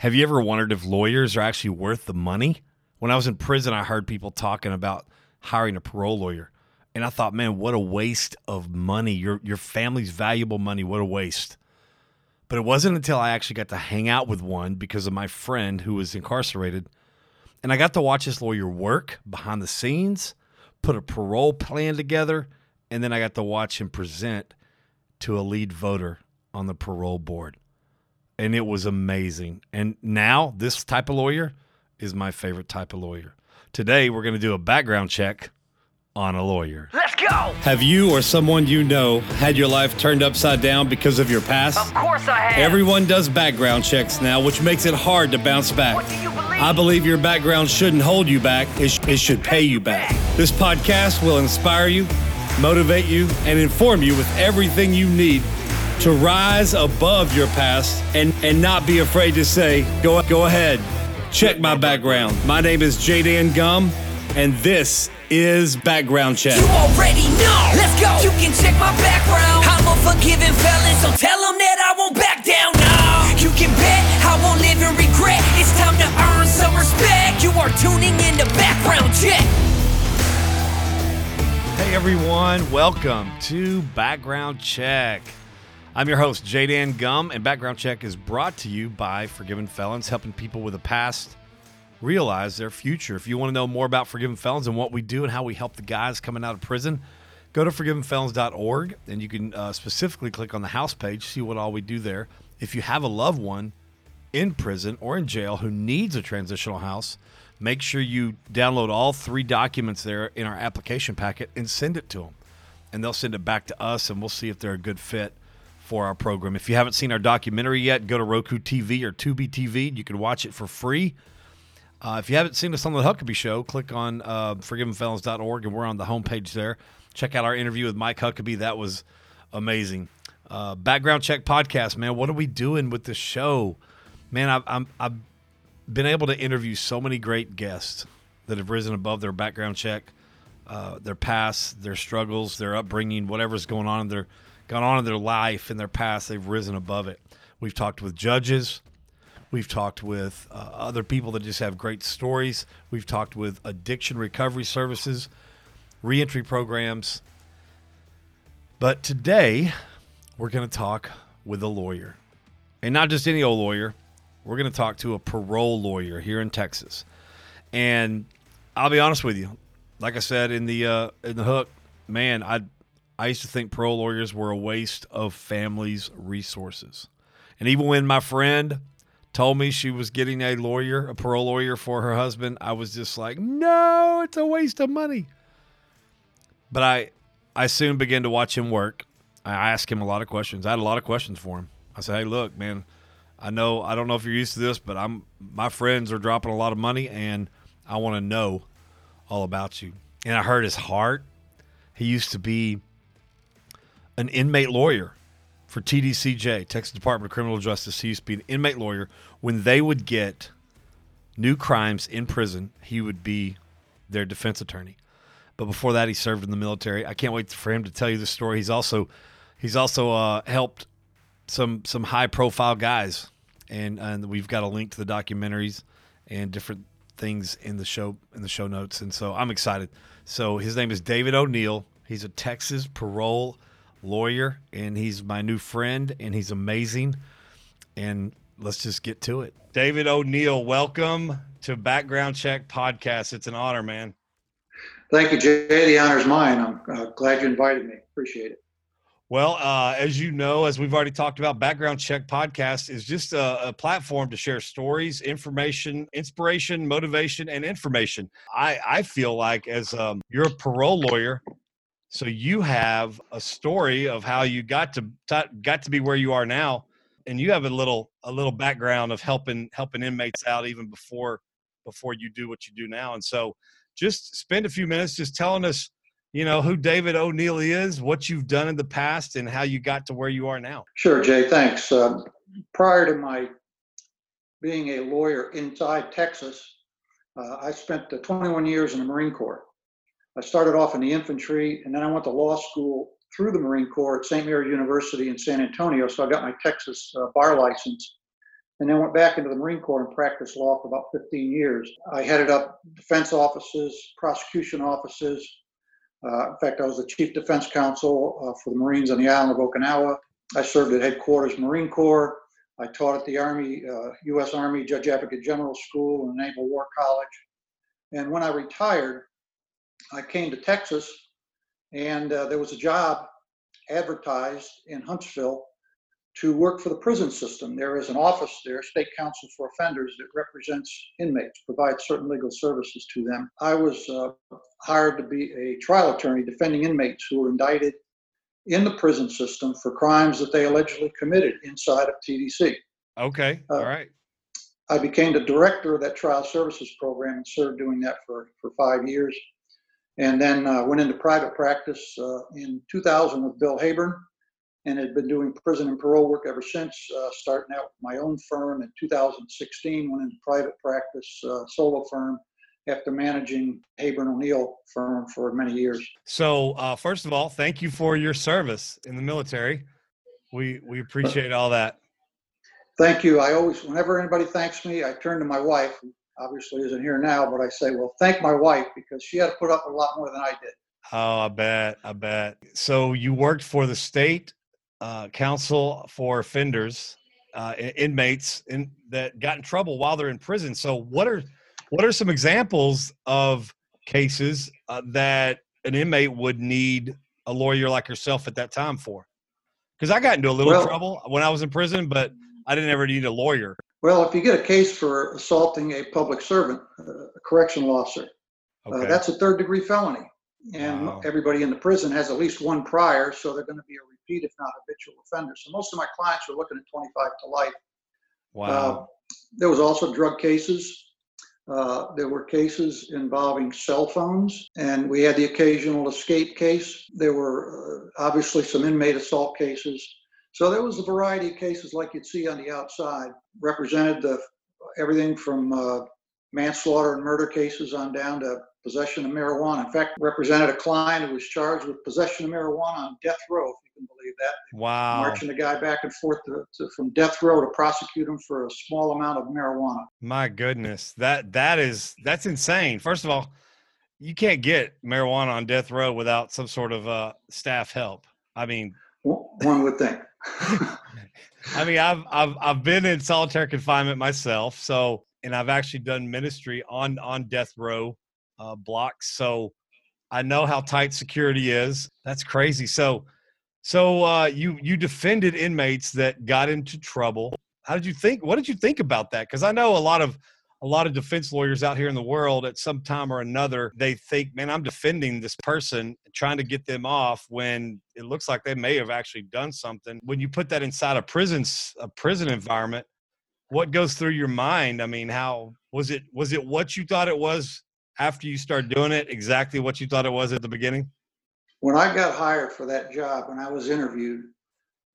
Have you ever wondered if lawyers are actually worth the money? When I was in prison, I heard people talking about hiring a parole lawyer. And I thought, man, what a waste of money. Your your family's valuable money, what a waste. But it wasn't until I actually got to hang out with one because of my friend who was incarcerated. And I got to watch this lawyer work behind the scenes, put a parole plan together, and then I got to watch him present to a lead voter on the parole board and it was amazing. And now this type of lawyer is my favorite type of lawyer. Today we're going to do a background check on a lawyer. Let's go! Have you or someone you know had your life turned upside down because of your past? Of course I have. Everyone does background checks now, which makes it hard to bounce back. What do you believe? I believe your background shouldn't hold you back, it, sh- it should pay you back. This podcast will inspire you, motivate you, and inform you with everything you need to rise above your past and, and not be afraid to say, go, go ahead, check my background. My name is Jadan Gum, and this is Background Check. You already know. Let's go. You can check my background. I'm a forgiving felon, so tell them that I won't back down. No. You can bet I won't live in regret. It's time to earn some respect. You are tuning in to Background Check. Hey everyone, welcome to Background Check. I'm your host, Jadan Gum, and Background Check is brought to you by Forgiven Felons, helping people with a past realize their future. If you want to know more about Forgiven Felons and what we do and how we help the guys coming out of prison, go to forgivenfelons.org and you can uh, specifically click on the house page, see what all we do there. If you have a loved one in prison or in jail who needs a transitional house, make sure you download all three documents there in our application packet and send it to them. And they'll send it back to us and we'll see if they're a good fit for our program. If you haven't seen our documentary yet, go to Roku TV or Tubi TV. You can watch it for free. Uh, if you haven't seen us on the Huckabee Show, click on uh, forgivenfelons.org and we're on the homepage there. Check out our interview with Mike Huckabee. That was amazing. Uh, background check podcast, man. What are we doing with this show? Man, I've, I'm, I've been able to interview so many great guests that have risen above their background check, uh, their past, their struggles, their upbringing, whatever's going on in their gone on in their life in their past, they've risen above it. We've talked with judges. We've talked with uh, other people that just have great stories. We've talked with addiction recovery services, reentry programs. But today, we're going to talk with a lawyer. And not just any old lawyer. We're going to talk to a parole lawyer here in Texas. And I'll be honest with you. Like I said in the uh, in the hook, man, I I used to think parole lawyers were a waste of families' resources. And even when my friend told me she was getting a lawyer, a parole lawyer for her husband, I was just like, no, it's a waste of money. But I, I soon began to watch him work. I asked him a lot of questions. I had a lot of questions for him. I said, hey, look, man, I know, I don't know if you're used to this, but I'm, my friends are dropping a lot of money and I want to know all about you. And I heard his heart. He used to be an inmate lawyer for TDCJ, Texas Department of Criminal Justice. He used to be an inmate lawyer. When they would get new crimes in prison, he would be their defense attorney. But before that, he served in the military. I can't wait for him to tell you the story. He's also he's also uh, helped some some high profile guys, and and we've got a link to the documentaries and different things in the show in the show notes. And so I'm excited. So his name is David O'Neill. He's a Texas parole lawyer, and he's my new friend, and he's amazing. And let's just get to it. David O'Neill, welcome to Background Check Podcast. It's an honor, man. Thank you, Jay. The honor's mine. I'm uh, glad you invited me. Appreciate it. Well, uh, as you know, as we've already talked about, Background Check Podcast is just a, a, platform to share stories, information, inspiration, motivation, and information. I, I feel like as um, you're a parole lawyer, so you have a story of how you got to got to be where you are now, and you have a little a little background of helping helping inmates out even before before you do what you do now. And so, just spend a few minutes just telling us, you know, who David O'Neill is, what you've done in the past, and how you got to where you are now. Sure, Jay. Thanks. Uh, prior to my being a lawyer inside Texas, uh, I spent 21 years in the Marine Corps. I started off in the infantry, and then I went to law school through the Marine Corps at St. Mary University in San Antonio. So I got my Texas uh, bar license and then went back into the Marine Corps and practiced law for about 15 years. I headed up defense offices, prosecution offices. Uh, in fact, I was the chief defense counsel uh, for the Marines on the island of Okinawa. I served at headquarters Marine Corps. I taught at the Army, uh, U.S. Army Judge Advocate General School and Naval War College. And when I retired, I came to Texas, and uh, there was a job advertised in Huntsville to work for the prison system. There is an office there, State Counsel for Offenders, that represents inmates, provides certain legal services to them. I was uh, hired to be a trial attorney defending inmates who were indicted in the prison system for crimes that they allegedly committed inside of TDC. Okay, Uh, all right. I became the director of that trial services program and served doing that for, for five years. And then uh, went into private practice uh, in 2000 with Bill Habern, and had been doing prison and parole work ever since, uh, starting out with my own firm in 2016, went into private practice, uh, solo firm, after managing Habern O'Neill firm for many years. So, uh, first of all, thank you for your service in the military. We we appreciate all that. Thank you. I always, whenever anybody thanks me, I turn to my wife, who obviously isn't here now, but I say, well, thank my wife because she had to put up a lot more than I did. Oh, I bet, I bet. So you worked for the state uh, counsel for offenders, uh, inmates in, that got in trouble while they're in prison. So what are what are some examples of cases uh, that an inmate would need a lawyer like yourself at that time for? Because I got into a little Well- trouble when I was in prison, but I didn't ever need a lawyer. Well, if you get a case for assaulting a public servant, uh, a correctional officer, uh, that's a third degree felony. And Wow. everybody in the prison has at least one prior, so they're going to be a repeat, if not habitual offender. So most of my clients are looking at 25 to life. wow. Uh, there was also drug cases. Uh, there were cases involving cell phones, and we had the occasional escape case. There were uh, obviously some inmate assault cases. So there was a variety of cases like you'd see on the outside, represented the everything from uh, manslaughter and murder cases on down to possession of marijuana. In fact, represented a client who was charged with possession of marijuana on death row, if you can believe that wow. marching the guy back and forth to, to, from death row to prosecute him for a small amount of marijuana. My goodness, that that is that's insane. First of all, you can't get marijuana on death row without some sort of uh, staff help. I mean, One one would think. I mean, I've I've I've been in solitary confinement myself, so and I've actually done ministry on on death row uh, blocks, so I know how tight security is. That's crazy. So, so uh, you you defended inmates that got into trouble. How did you think? What did you think about that? Because I know a lot of a lot of defense lawyers out here in the world at some time or another they think man i'm defending this person trying to get them off when it looks like they may have actually done something when you put that inside a prison a prison environment what goes through your mind i mean how was it was it what you thought it was after you start doing it exactly what you thought it was at the beginning When I got hired for that job, when I was interviewed,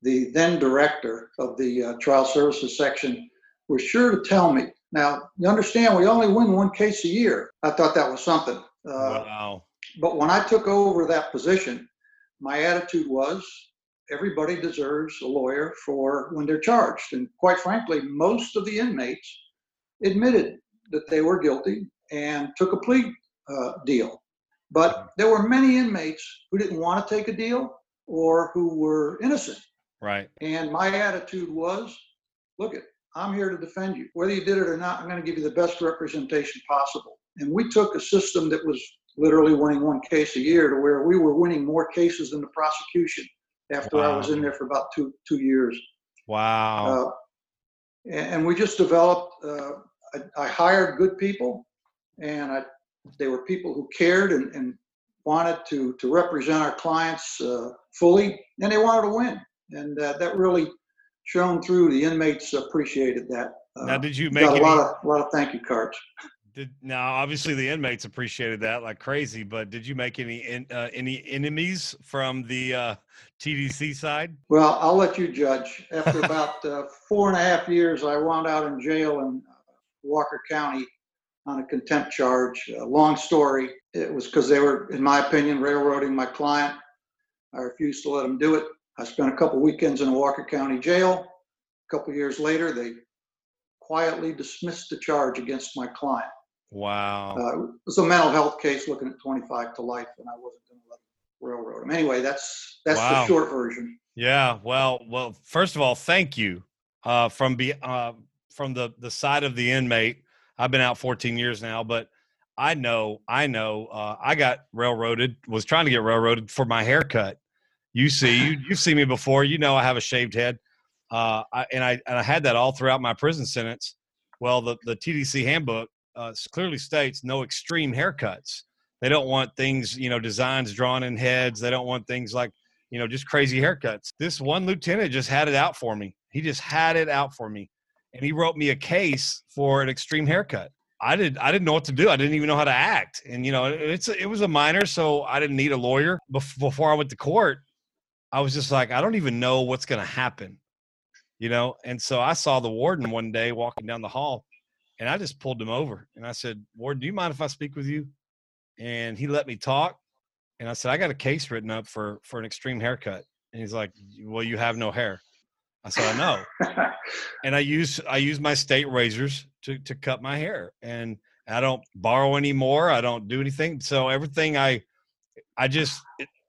the then director of the uh, trial services section was sure to tell me. Now, you understand, we only win one case a year. I thought that was something. Uh, wow But when I took over that position, my attitude was everybody deserves a lawyer for when they're charged. And quite frankly, most of the inmates admitted that they were guilty and took a plea uh, deal. But there were many inmates who didn't want to take a deal or who were innocent. right And my attitude was look it, I'm here to defend you. Whether you did it or not, I'm going to give you the best representation possible. And we took a system that was literally winning one case a year to where we were winning more cases than the prosecution after I was in there for about two two years. wow Uh, and, and we just developed. Uh, I, I hired good people, and I, they were people who cared and, and wanted to to represent our clients uh, fully, and they wanted to win. And uh, that really shone through. The inmates appreciated that. Uh, now did you make got a any, lot of a lot of thank you cards. did now obviously the inmates appreciated that like crazy but did you make any in, uh, any enemies from the uh, tdc side Well, I'll let you judge. After about uh, four and a half years, I wound out in jail in uh, Walker County on a contempt charge. Uh, long story. It was because they were, in my opinion, railroading my client. I refused to let them do it. I spent a couple weekends in a Walker County jail. A couple years later, they quietly dismissed the charge against my client. Wow. Uh, it was a mental health case looking at 25 to life, and I wasn't going to let railroad him. Anyway, that's that's Wow. the short version. Yeah. Well, well. First of all, thank you uh, from be uh, from the the side of the inmate. I've been out 14 years now, but I know, I know, uh, I got railroaded. Was trying to get railroaded for my haircut. You see, you you've seen me before. You know, I have a shaved head, uh, I, and I and I had that all throughout my prison sentence. Well, the the TDC handbook uh, clearly states no extreme haircuts. They don't want things, you know, designs drawn in heads. They don't want things like you know, just crazy haircuts. This one lieutenant just had it out for me. He just had it out for me. And he wrote me a case for an extreme haircut. I did I didn't know what to do. I didn't even know how to act. And you know, it's it was a minor, so I didn't need a lawyer. Bef- before I went to court, I was just like, I don't even know what's going to happen. You know, and so I saw the warden one day walking down the hall and I just pulled him over and I said, "Warden, do you mind if I speak with you?" And he let me talk and I said, I got a case written up for for an extreme haircut. And he's like, Well, you have no hair. I said, I know. and I use I use my state razors to to cut my hair. And I don't borrow anymore. I don't do anything. So everything I I just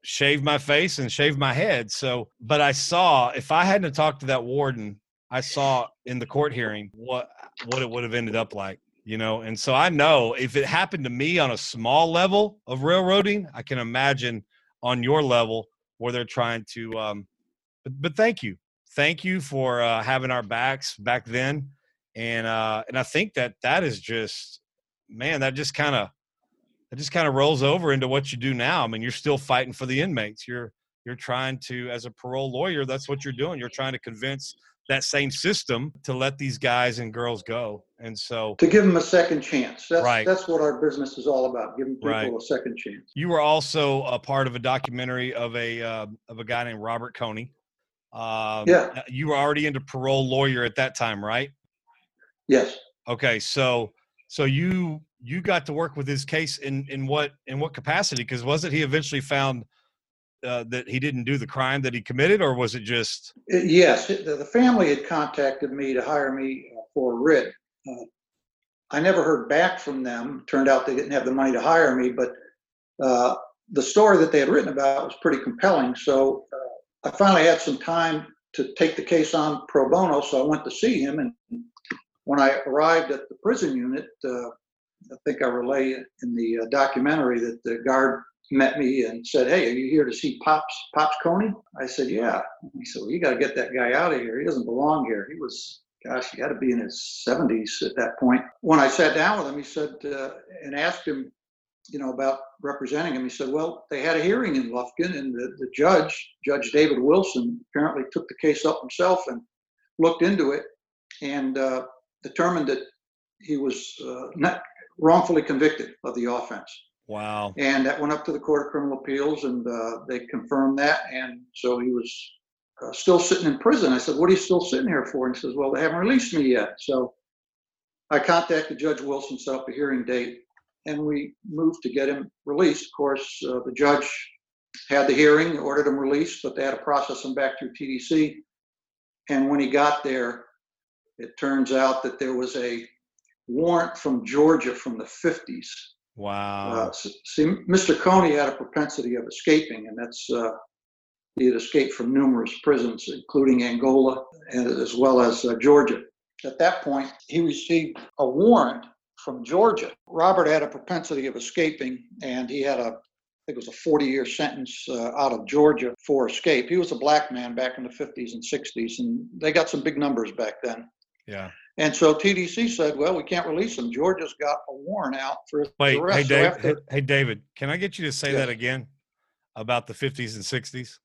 shave my face and shave my head. So but I saw if I hadn't talked to that warden, I saw in the court hearing what what it would have ended up like you know and so i know if it happened to me on a small level of railroading i can imagine on your level where they're trying to um but, but thank you thank you for uh, having our backs back then and uh and i think that that is just man that just kind of it just kind of rolls over into what you do now i mean you're still fighting for the inmates you're you're trying to as a parole lawyer that's what you're doing you're trying to convince that same system to let these guys and girls go. And so to give them a second chance. That's Right. that's what our business is all about, giving people Right. a second chance. you were also a part of a documentary of a uh, of a guy named Robert Coney. Um, Yeah. You were already into parole lawyer at that time, right? Yes. Okay, so so you you got to work with his case in in what in what capacity? Because wasn't he eventually found uh, that he didn't do the crime that he committed, or was it just Uh, Yes, the family had contacted me to hire me uh, for a writ. Uh, I never heard back from them. Turned out they didn't have the money to hire me, but uh, the story that they had written about was pretty compelling. So uh, I finally had some time to take the case on pro bono. So I went to see him, and when I arrived at the prison unit, I think I relay in the uh, documentary that the guard met me and said, "Hey, are you here to see Pops Pops Coney?" I said, "Yeah." He said, "Well, you got to get that guy out of here. He doesn't belong here." He was, gosh, he had to be in his 70s at that point. When I sat down with him, he said, uh, and asked him, you know, about representing him. He said, "Well, they had a hearing in Lufkin, and the, the judge, Judge David Wilson, apparently took the case up himself and looked into it and uh, determined that he was uh, not wrongfully convicted of the offense." wow? And that went up to the Court of Criminal Appeals, and uh, they confirmed that. And so he was uh, still sitting in prison. I said, "What are you still sitting here for?" And he says, "Well, they haven't released me yet." So I contacted Judge Wilson, set up a hearing date, and we moved to get him released. Of course, uh, the judge had the hearing, ordered him released, but they had to process him back through TDC. And when he got there, it turns out that there was a warrant from Georgia from the 50s Wow. uh, see, Mr. Coney had a propensity of escaping, and that's uh, he had escaped from numerous prisons, including Angola and as well as uh, Georgia. At that point, he received a warrant from Georgia. Robert had a propensity of escaping, and he had a I think it was a 40 year sentence uh, out of Georgia for escape. He was a black man back in the 50s and 60s, and they got some big numbers back then. yeah. And so TDC said, well, we can't release him. Georgia's got a warrant out for his Wait, arrest. hey So Dave, after- hey, David, can I get you to say Yeah. that again about the 50s and 60s?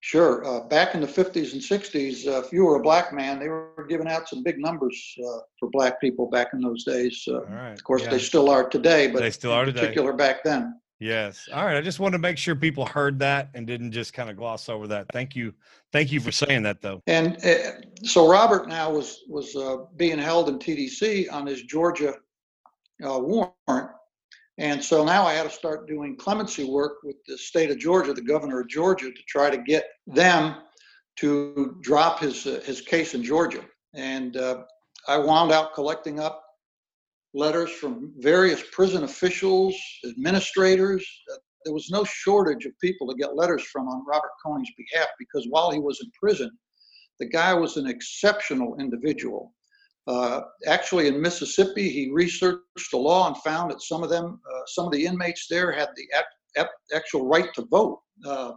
Sure. Uh, back in the 50s and 60s, uh, if you were a black man, they were giving out some big numbers uh, for black people back in those days. Uh, right. of course, yeah. they still are today, but They still are in today. particular back then. Yes. All right. I just wanted to make sure people heard that and didn't just kind of gloss over that. Thank you. Thank you for saying that, though. And uh, so Robert now was was uh, being held in TDC on his Georgia uh, warrant, and so now I had to start doing clemency work with the state of Georgia, the governor of Georgia, to try to get them to drop his uh, his case in Georgia. And uh, I wound out collecting up letters from various prison officials, administrators. Uh, there was no shortage of people to get letters from on Robert Coney's behalf because while he was in prison, the guy was an exceptional individual. Uh, actually, in Mississippi, he researched the law and found that some of them, uh, some of the inmates there had the actual right to vote. Uh,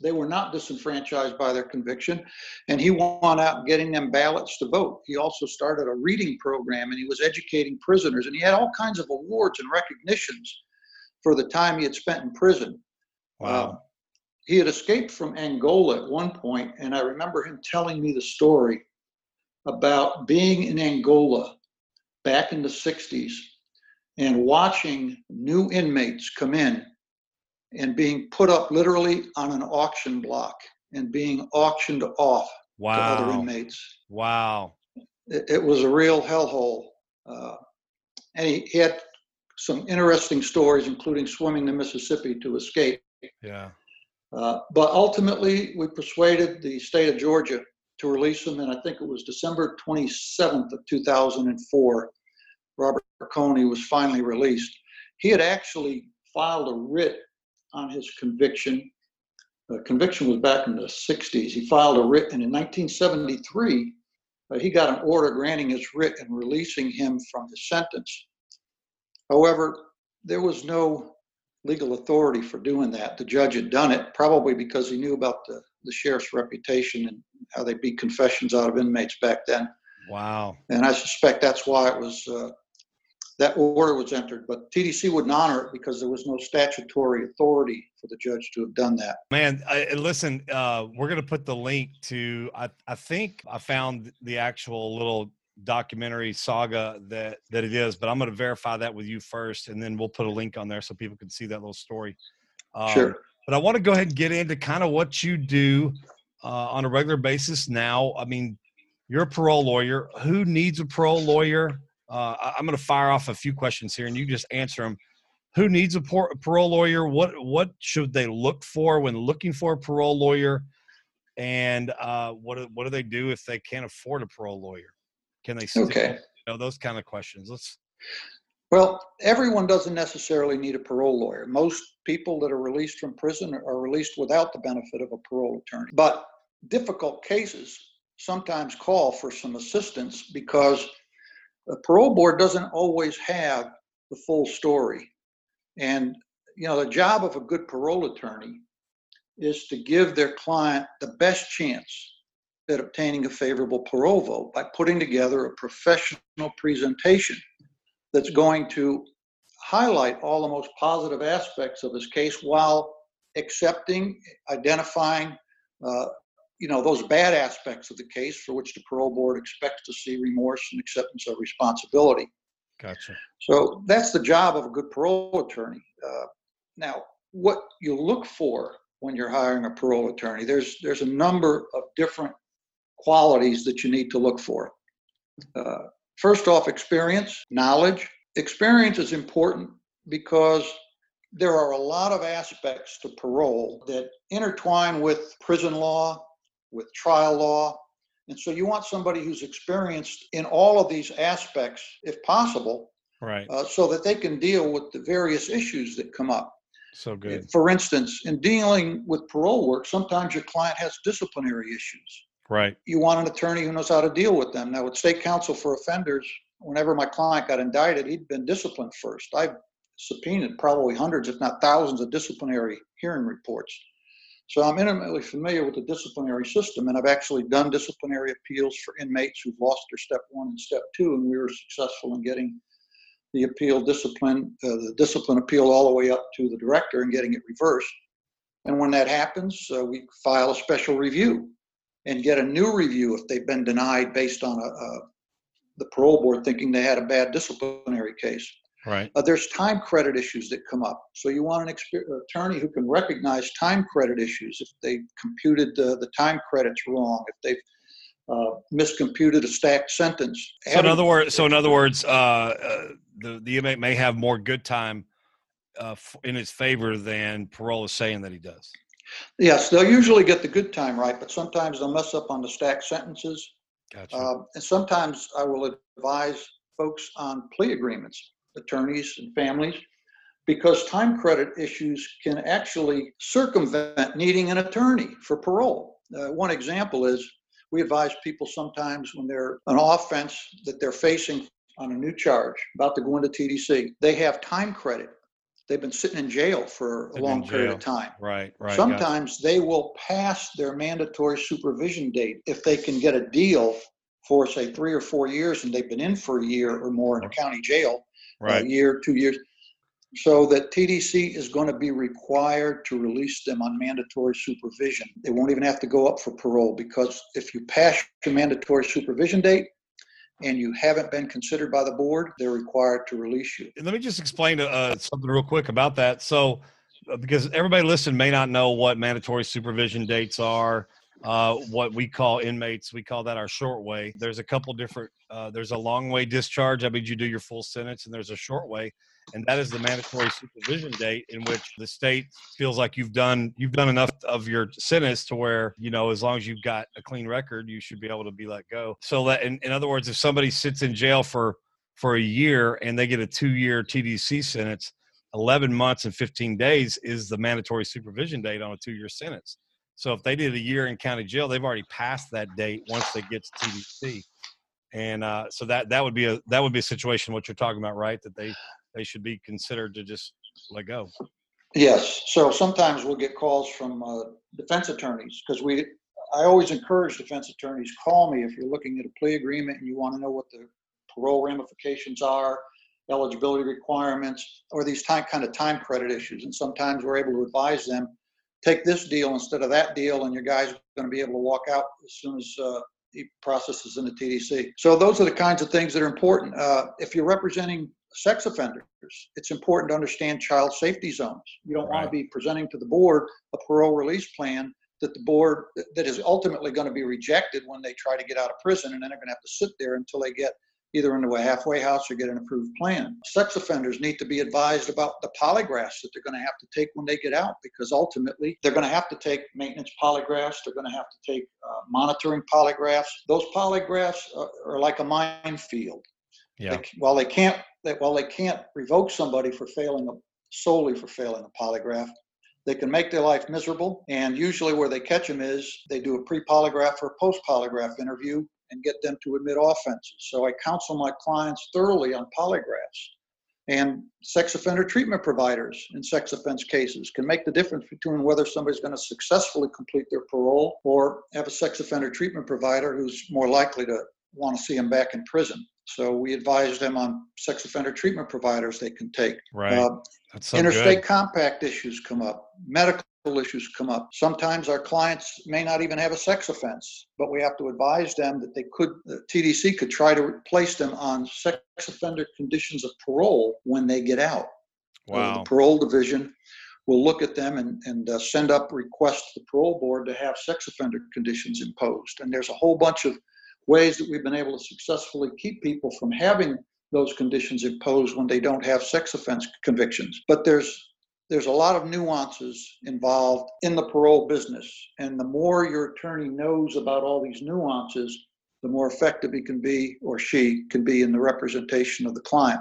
they were not disenfranchised by their conviction, and he went out getting them ballots to vote. He also started a reading program, and he was educating prisoners, and he had all kinds of awards and recognitions for the time he had spent in prison. Wow. Uh, he had escaped from Angola at one point, and I remember him telling me the story about being in Angola back in the 60s and watching new inmates come in and being put up literally on an auction block and being auctioned off wow. to other inmates. Wow. It, it was a real hellhole. Uh, and he, he, had some interesting stories, including swimming the Mississippi to escape. Yeah. Uh, but ultimately, we persuaded the state of Georgia to release him, and I think it was December 27th of 2004. Robert Coney was finally released. He had actually filed a writ on his conviction. The conviction was back in the 60s. He filed a writ, and in 1973, uh, he got an order granting his writ and releasing him from his sentence. However, there was no legal authority for doing that. The judge had done it, probably because he knew about the, the sheriff's reputation and how they beat confessions out of inmates back then. Wow. And I suspect that's why it was uh, that order was entered, but TDC wouldn't honor it because there was no statutory authority for the judge to have done that. Man, I, listen, uh, we're going to put the link to. I, I think I found the actual little documentary saga that that it is, but I'm going to verify that with you first, and then we'll put a link on there so people can see that little story. Um, sure. But I want to go ahead and get into kind of what you do uh, on a regular basis now. I mean, you're a parole lawyer. Who needs a parole lawyer? Uh, I'm going to fire off a few questions here, and you just answer them. Who needs a parole lawyer? What what should they look for when looking for a parole lawyer? And uh, what do, what do they do if they can't afford a parole lawyer? Can they still, okay? You know those kind of questions. Let's. Well, everyone doesn't necessarily need a parole lawyer. Most people that are released from prison are released without the benefit of a parole attorney. But difficult cases sometimes call for some assistance because the parole board doesn't always have the full story. And, you know, the job of a good parole attorney is to give their client the best chance at obtaining a favorable parole vote by putting together a professional presentation that's going to highlight all the most positive aspects of his case while accepting, identifying uh, you know those bad aspects of the case for which the parole board expects to see remorse and acceptance of responsibility. Gotcha. So that's the job of a good parole attorney. Uh, now, what you look for when you're hiring a parole attorney, there's there's a number of different qualities that you need to look for. Uh, first off, experience, knowledge. Experience is important because there are a lot of aspects to parole that intertwine with prison law, with trial law. And so you want somebody who's experienced in all of these aspects, if possible, right? Uh, so that they can deal with the various issues that come up. So good. For instance, in dealing with parole work, sometimes your client has disciplinary issues. Right. You want an attorney who knows how to deal with them. Now, with state counsel for offenders, whenever my client got indicted, he'd been disciplined first. I've subpoenaed probably hundreds, if not thousands, of disciplinary hearing reports. So I'm intimately familiar with the disciplinary system, and I've actually done disciplinary appeals for inmates who've lost their step one and step two, and we were successful in getting the appeal discipline, uh, the discipline appeal all the way up to the director and getting it reversed. And when that happens, uh, we file a special review and get a new review if they've been denied based on a, a the parole board thinking they had a bad disciplinary case. Right. Uh, there's time credit issues that come up. So you want an exper- attorney who can recognize time credit issues if they computed the, the time credits wrong, if they've uh, miscomputed a stacked sentence. So in other words, so in other words, uh, uh, the the inmate may have more good time uh, in his favor than parole is saying that he does. Yes, they'll usually get the good time right, but sometimes they'll mess up on the stacked sentences Gotcha. Uh, and sometimes I will advise folks on plea agreements, attorneys and families, because time credit issues can actually circumvent needing an attorney for parole. Uh, one example is we advise people sometimes when they're an offense that they're facing on a new charge, about to go into TDC, they have time credit. They've been sitting in jail for a long period of time. right. Right. Sometimes they will pass their mandatory supervision date if they can get a deal for, say, three or four years and they've been in for a year or more in a county jail, Right. a year, two years. So that TDC is going to be required to release them on mandatory supervision. They won't even have to go up for parole because if you pass your mandatory supervision date and you haven't been considered by the board, they're required to release you. And let me just explain uh, something real quick about that. So, uh, because everybody listening may not know what mandatory supervision dates are, uh, what we call inmates, we call that our short way. There's a couple different. Uh, there's a long way discharge. I mean, you do your full sentence, and there's a short way, and that is the mandatory supervision date in which the state feels like you've done you've done enough of your sentence to where you know as long as you've got a clean record, you should be able to be let go. So that, in, in other words, if somebody sits in jail for for a year and they get a two year TDC sentence, 11 months and 15 days is the mandatory supervision date on a two year sentence. So if they did a year in county jail, they've already passed that date once they get to TDC. And uh, so that that would be a that would be a situation what you're talking about, right? That they they should be considered to just let go. Yes, so sometimes we'll get calls from uh, defense attorneys because we, I always encourage defense attorneys, call me if you're looking at a plea agreement and you want to know what the parole ramifications are, eligibility requirements, or these time, kind of time credit issues. And sometimes we're able to advise them, take this deal instead of that deal, and your guy's going to be able to walk out as soon as uh, he processes in the TDC. So those are the kinds of things that are important. Uh, If you're representing sex offenders, it's important to understand child safety zones. You don't want to be presenting to the board a parole release plan that the board, that is ultimately going to be rejected when they try to get out of prison, and then they're going to have to sit there until they get either into a halfway house or get an approved plan. Sex offenders need to be advised about the polygraphs that they're going to have to take when they get out, because ultimately they're going to have to take maintenance polygraphs. They're going to have to take uh, monitoring polygraphs. Those polygraphs are, are like a minefield. Yeah. They- While they can't, that while they can't revoke somebody for failing a, solely for failing a polygraph, they can make their life miserable. And usually where they catch them is they do a pre-polygraph or a post-polygraph interview and get them to admit offenses. So I counsel my clients thoroughly on polygraphs. And sex offender treatment providers in sex offense cases can make the difference between whether somebody's going to successfully complete their parole or have a sex offender treatment provider who's more likely to want to see them back in prison. So we advise them on sex offender treatment providers they can take. Right. Uh, That's so interstate good. compact issues come up, medical issues come up. Sometimes our clients may not even have a sex offense, but we have to advise them that they could, the TDC could try to place them on sex offender conditions of parole when they get out. Wow. The parole division will look at them and, and uh, send up requests to the parole board to have sex offender conditions imposed. And there's a whole bunch of ways that we've been able to successfully keep people from having those conditions imposed when they don't have sex offense convictions. But there's there's a lot of nuances involved in the parole business. And the more your attorney knows about all these nuances, the more effective he can be or she can be in the representation of the client.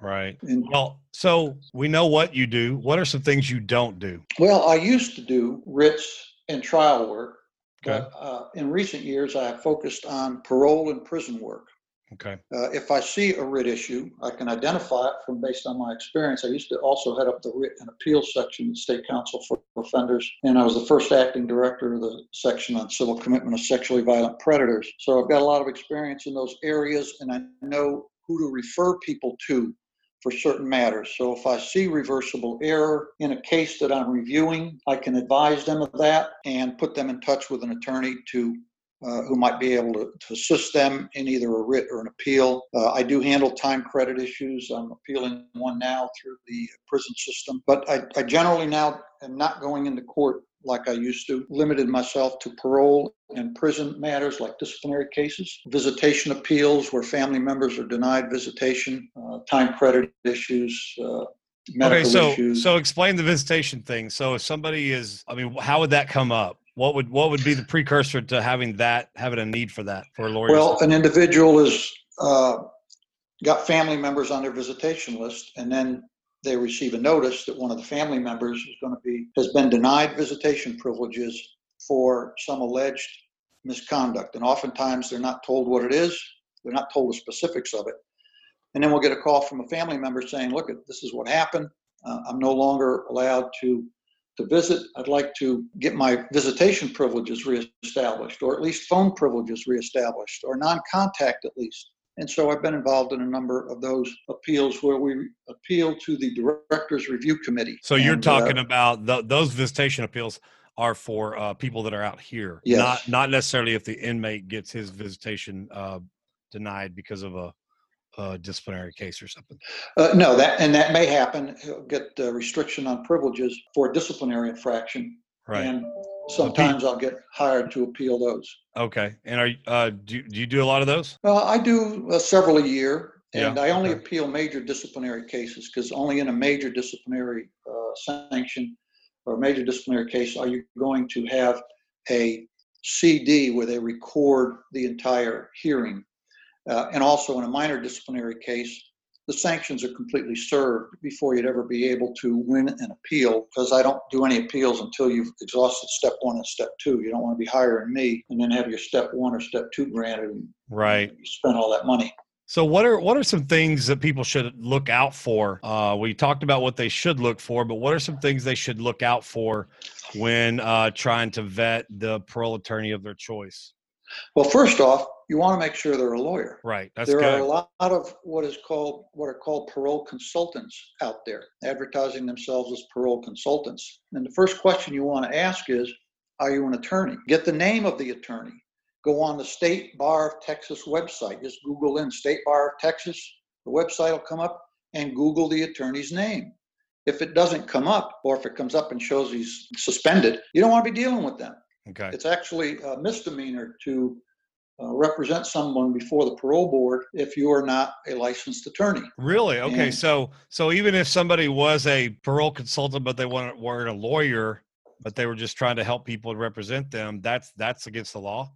Right. And Well, so we know what you do. What are some things you don't do? Well, I used to do writs and trial work, Okay. but uh, in recent years, I have focused on parole and prison work. Okay. Uh, if I see a writ issue, I can identify it from based on my experience. I used to also head up the writ and appeal section at State Counsel for Offenders, and I was the first acting director of the section on civil commitment of sexually violent predators. So I've got a lot of experience in those areas, and I know who to refer people to for certain matters. So if I see reversible error in a case that I'm reviewing, I can advise them of that and put them in touch with an attorney to uh, who might be able to, to assist them in either a writ or an appeal. Uh, I do handle time credit issues. I'm appealing one now through the prison system, but I, I generally now am not going into court like I used to, limited myself to parole and prison matters like disciplinary cases, visitation appeals where family members are denied visitation, uh, time credit issues, uh, medical okay. So issues. so explain the visitation thing. So if somebody is, I mean, how would that come up? What would what would be the precursor to having that having a need for that for lawyers? Well, an individual is uh, got family members on their visitation list, and then they receive a notice that one of the family members is going to be has been denied visitation privileges for some alleged misconduct, and oftentimes they're not told what it is. They're not told the specifics of it, and then we'll get a call from a family member saying, "Look, this is what happened. Uh, I'm no longer allowed to." To visit, I'd like to get my visitation privileges reestablished, or at least phone privileges reestablished, or non contact at least. And so I've been involved in a number of those appeals where we appeal to the Directors Review Committee. So you're And, uh, talking about th- those visitation appeals are for uh, people that are out here, Yes. not not necessarily if the inmate gets his visitation uh, denied because of a, a disciplinary case or something. Uh, no, that, and that may happen. He'll get uh, restriction on privileges for disciplinary infraction. Right. And sometimes I'll get hired to appeal those. okay. And are you- uh, do do you do a lot of those? Uh, I do uh, several a year, and Yeah, I only okay. appeal major disciplinary cases because only in a major disciplinary uh, sanction or major disciplinary case are you going to have a CD where they record the entire hearing. Uh, and also in a minor disciplinary case, the sanctions are completely served before you'd ever be able to win an appeal because I don't do any appeals until you've exhausted step one and step two. You don't want to be hiring me and then have your step one or step two granted and Right. you spend all that money. So what are what are some things that people should look out for? Uh, we talked about what they should look for, but what are some things they should look out for when uh, trying to vet the parole attorney of their choice? Well, first off, you want to make sure they're a lawyer. Right. That's there good. are a lot of what is called what are called parole consultants out there, advertising themselves as parole consultants. And the first question you want to ask is, are you an attorney? Get the name of the attorney. Go on the State Bar of Texas website. Just Google in State Bar of Texas. The website will come up and Google the attorney's name. If it doesn't come up, or if it comes up and shows he's suspended, you don't want to be dealing with them. Okay. It's actually a misdemeanor to uh, represent someone before the parole board if you are not a licensed attorney. Really? Okay. And- So so even if somebody was a parole consultant, but they weren't, weren't a lawyer, but they were just trying to help people represent them, that's that's against the law.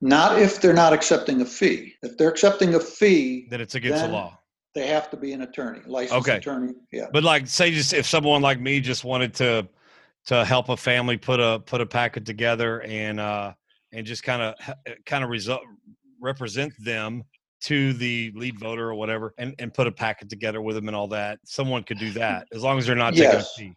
Not if they're not accepting a fee. If they're accepting a fee, That it's against Then- the law. they have to be an attorney, licensed Okay. attorney. Yeah. But like, say, just if someone like me just wanted to to help a family put a put a packet together and uh and just kind of kind of result represent them to the lead voter or whatever and and put a packet together with them and all that someone could do that as long as they're not taking a fee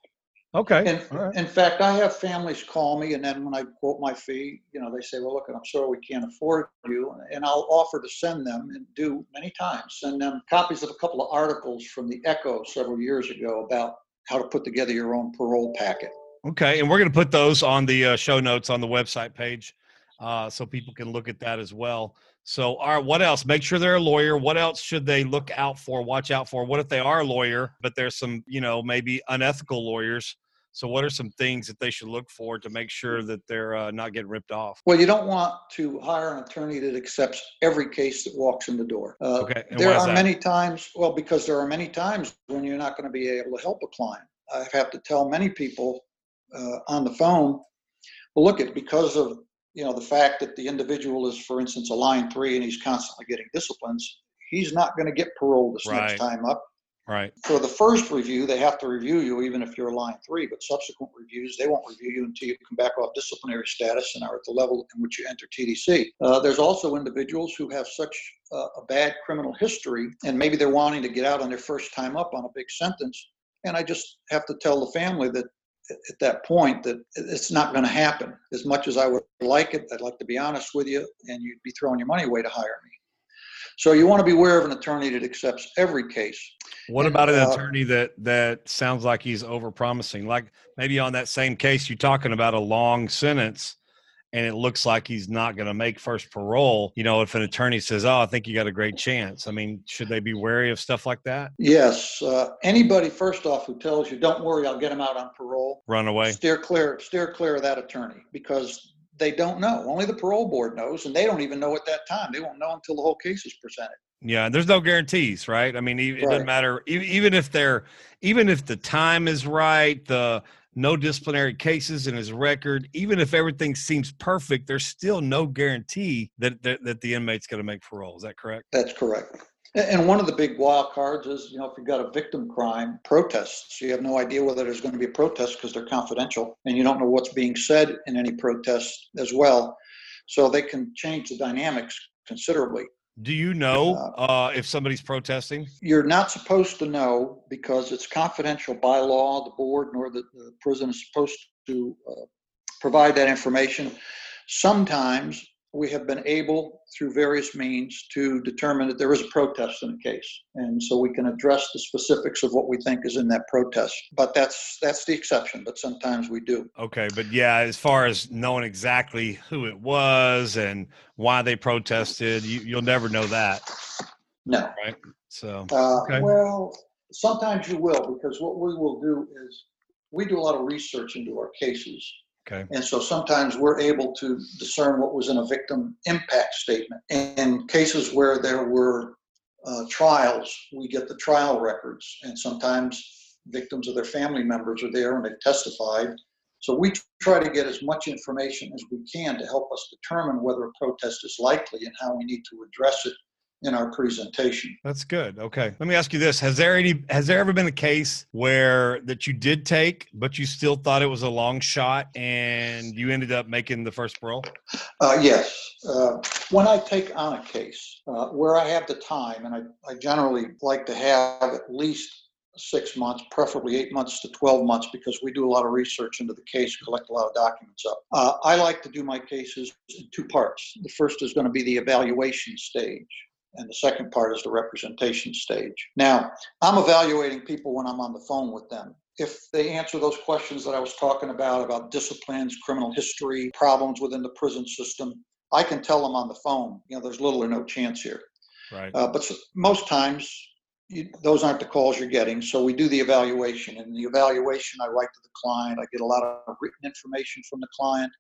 okay In, all right. in fact, I have families call me, and then when I quote my fee, you know, they say, "Well, look, I'm sorry we can't afford you," and I'll offer to send them, and do many times, send them copies of a couple of articles from the Echo several years ago about how to put together your own parole packet. Okay, and we're going to put those on the uh, show notes on the website page, uh, so people can look at that as well. So, all right, what else? Make sure they're a lawyer. What else should they look out for? Watch out for? What if they are a lawyer, but there's some, you know, maybe unethical lawyers? So, what are some things that they should look for to make sure that they're uh, not getting ripped off? Well, you don't want to hire an attorney that accepts every case that walks in the door. Uh, Okay, and there are that? many times, well, because there are many times when you're not going to be able to help a client. I have to tell many people uh, on the phone, well, look at because of you know the fact that the individual is, for instance, a line three and he's constantly getting disciplines, he's not going to get parole this Right. next time up. Right. For the first review, they have to review you even if you're a line three, but subsequent reviews, they won't review you until you come back off disciplinary status and are at the level in which you enter TDC. Uh, there's also individuals who have such uh, a bad criminal history, and maybe they're wanting to get out on their first time up on a big sentence. And I just have to tell the family that at at that point that it's not going to happen. As much as I would like it, I'd like to be honest with you, and you'd be throwing your money away to hire me. So you want to beware of an attorney that accepts every case. What And, about an uh, attorney that that sounds like he's overpromising? Like maybe on that same case, you're talking about a long sentence, and it looks like he's not going to make first parole. You know, if an attorney says, "Oh, I think you got a great chance," I mean, should they be wary of stuff like that? Yes, uh, anybody first off who tells you, "Don't worry, I'll get him out on parole," Run away. steer clear, steer clear of that attorney because they don't know. Only the parole board knows, and they don't even know at that time. They won't know until the whole case is presented. Yeah, and there's no guarantees, right? I mean, it doesn't matter. Even if they're, even if the time is right, the no disciplinary cases in his record. Even if everything seems perfect, there's still no guarantee that that, that the inmate's going to make parole. Is that correct? That's correct. And one of the big wild cards is, you know, if you've got a victim crime, protests. You have no idea whether there's going to be a protest because they're confidential, and you don't know what's being said in any protest as well. So they can change the dynamics considerably. Do you know uh, if somebody's protesting? You're not supposed to know because it's confidential by law. The board nor the, the prison is supposed to uh, provide that information. Sometimes we have been able, through various means, to determine that there is a protest in a case, and so we can address the specifics of what we think is in that protest. But that's that's the exception. But sometimes we do. Okay, but yeah, as far as knowing exactly who it was and why they protested, you, you'll never know that, No. right? So Uh, Okay. Well, sometimes you will, because what we will do is we do a lot of research into our cases. Okay, And so sometimes we're able to discern what was in a victim impact statement. In cases where there were uh, trials, we get the trial records, and sometimes victims or their family members are there and they've testified. So we try to get as much information as we can to help us determine whether a protest is likely and how we need to address it in our presentation. that's good. Okay, let me ask you this: Has there any has there ever been a case where that you did take, but you still thought it was a long shot, and you ended up making the first parole? Uh, yes. Uh, when I take on a case uh, where I have the time, and I, I generally like to have at least six months, preferably eight months to 12 months, because we do a lot of research into the case, collect a lot of documents up. Uh, I like to do my cases in two parts. The first is going to be the evaluation stage. And the second part is the representation stage. Now, I'm evaluating people when I'm on the phone with them if they answer those questions that I was talking about, about disciplines, criminal history, problems within the prison system, I can tell them on the phone, you know, there's little or no chance here. Right. Uh, but s- most times, you, those aren't the calls you're getting. So we do the evaluation. And the evaluation, I write to the client. I get a lot of written information from the client,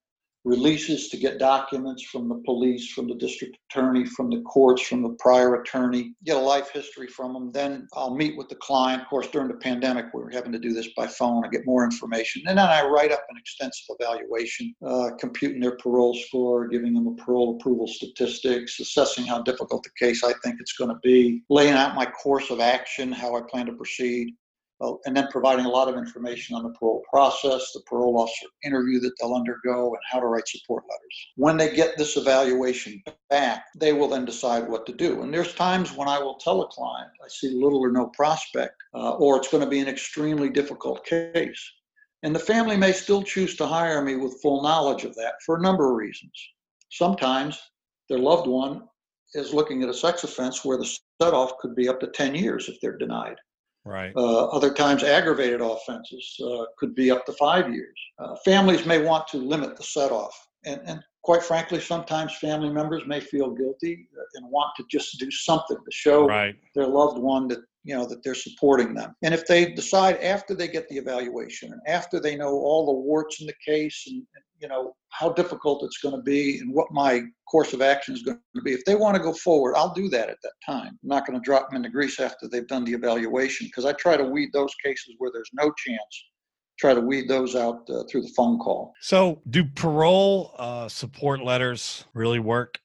releases to get documents from the police, from the district attorney, from the courts, from the prior attorney, get a life history from them. Then I'll meet with the client. Of course, during the pandemic, we were having to do this by phone. I get more information. And then I write up an extensive evaluation, uh, computing their parole score, giving them a parole approval statistics, assessing how difficult the case I think it's going to be, laying out my course of action, how I plan to proceed. Uh, and then providing a lot of information on the parole process, the parole officer interview that they'll undergo, and how to write support letters. When they get this evaluation back, they will then decide what to do. And there's times when I will tell a client, I see little or no prospect, uh, or it's going to be an extremely difficult case. And the family may still choose to hire me with full knowledge of that for a number of reasons. Sometimes their loved one is looking at a sex offense where the set off could be up to 10 years if they're denied. Right. Uh, other times, aggravated offenses uh, could be up to five years. Uh, families may want to limit the set off. And, and quite frankly, sometimes family members may feel guilty and want to just do something to show Right. their loved one that you know that they're supporting them and if they decide after they get the evaluation and after they know all the warts in the case and and, you know how difficult it's going to be and what my course of action is going to be if they want to go forward i'll do that at that time i'm not going to drop them into grease after they've done the evaluation because i try to weed those cases where there's no chance try to weed those out uh, through the phone call So, do parole uh, support letters really work?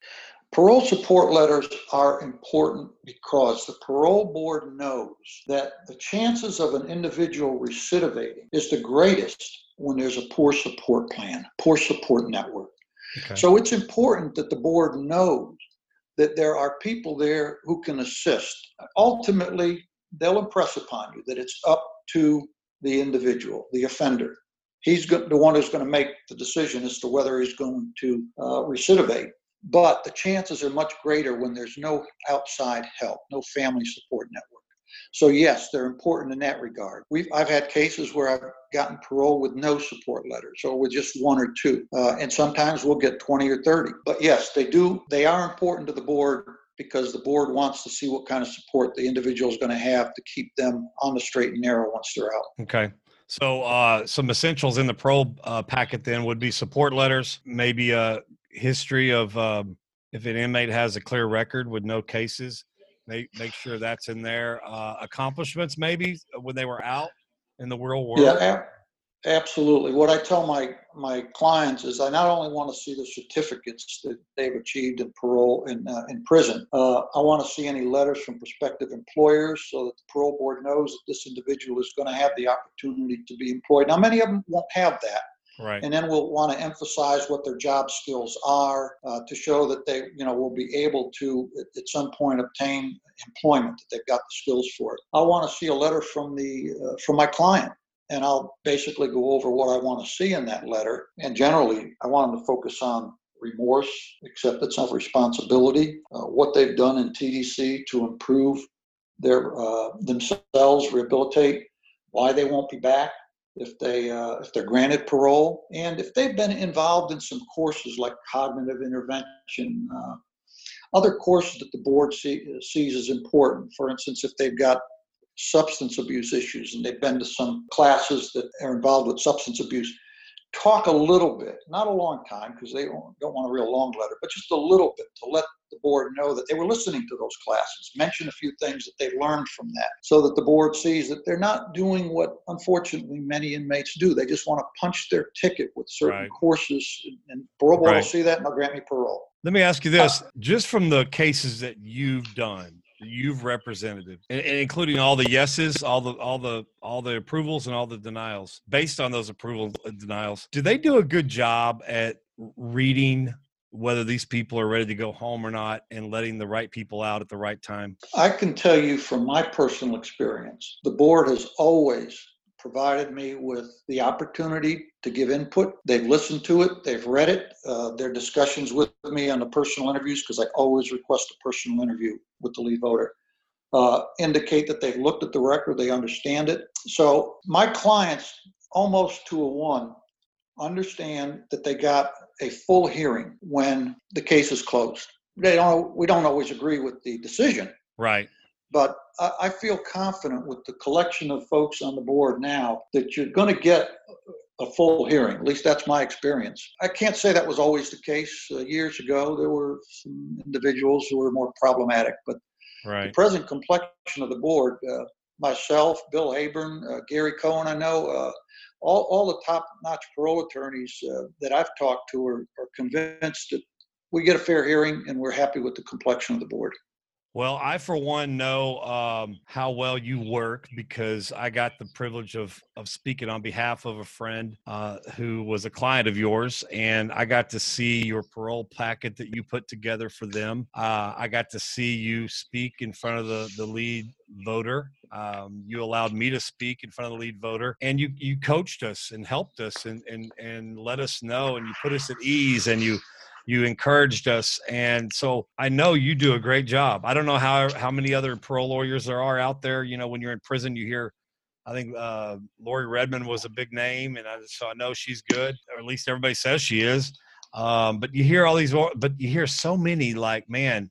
Parole support letters are important because the parole board knows that the chances of an individual recidivating is the greatest when there's a poor support plan, poor support network. Okay. So it's important that the board knows that there are people there who can assist. Ultimately, they'll impress upon you that it's up to the individual, the offender. He's the one who's going to make the decision as to whether he's going to uh, recidivate. But the chances are much greater when there's no outside help, no family support network. So yes, they're important in that regard. We've I've had cases where I've gotten parole with no support letters or with just one or two, uh, and sometimes we'll get 20 or 30. But yes, they do. They are important to the board because the board wants to see what kind of support the individual is going to have to keep them on the straight and narrow once they're out. Okay. So, uh, some essentials in the probe uh, packet then would be support letters, maybe a history of um, if an inmate has a clear record with no cases, make make sure that's in there. Uh, accomplishments, maybe when they were out in the real world. Yeah, Absolutely. What I tell my my clients is I not only want to see the certificates that they've achieved in parole in uh, in prison. Uh, I want to see any letters from prospective employers so that the parole board knows that this individual is going to have the opportunity to be employed. Now, many of them won't have that. Right. And then we'll want to emphasize what their job skills are uh, to show that they, you know, will be able to at, at some point obtain employment that they've got the skills for it. I want to see a letter from the uh, from my client and I'll basically go over what I want to see in that letter. And generally, I want them to focus on remorse, acceptance of responsibility, uh, what they've done in TDC to improve their uh, themselves, rehabilitate, why they won't be back if they uh, if they're granted parole, and if they've been involved in some courses like cognitive intervention. Uh, other courses that the board see, sees as important. For instance, if they've got substance abuse issues and they've been to some classes that are involved with substance abuse talk a little bit not a long time because they don't, don't want a real long letter but just a little bit to let the board know that they were listening to those classes mention a few things that they learned from that so that the board sees that they're not doing what unfortunately many inmates do. They just want to punch their ticket with certain Right. courses and parole board will see that and they'll grant me parole. Let me ask you this: uh, just from the cases that you've done, you've represented, and, and including all the yeses, all the all the all the approvals, and all the denials, based on those approvals and uh, denials, do they do a good job at reading whether these people are ready to go home or not, and letting the right people out at the right time? I can tell you from my personal experience, the board has always provided me with the opportunity to give input. They've listened to it, they've read it. Uh, their discussions with me on the personal interviews, because I always request a personal interview with the lead voter, uh, indicate that they've looked at the record, they understand it. So my clients, almost to a one, understand that they got a full hearing when the case is closed. They don't. We don't always agree with the decision, Right. But I, I feel confident with the collection of folks on the board now that you're going to get a full hearing. At least that's my experience. I can't say that was always the case. Uh, years ago, there were some individuals who were more problematic, but the present complexion of the board, uh, myself, Bill Habern, uh, Gary Cohen, I know, uh, all, all the top-notch parole attorneys uh, that I've talked to are, are convinced that we get a fair hearing and we're happy with the complexion of the board. Well, I for one know um, how well you work because I got the privilege of of speaking on behalf of a friend uh, who was a client of yours, and I got to see your parole packet that you put together for them. Uh, I got to see you speak in front of the the lead voter. Um, you allowed me to speak in front of the lead voter, and you you coached us and helped us and and and let us know, and you put us at ease, and you you encouraged us and so i know you do a great job i don't know how how many other parole lawyers there are out there you know when you're in prison you hear i think uh lori redmond was a big name and I, so i know she's good or at least everybody says she is um but you hear all these but you hear so many like man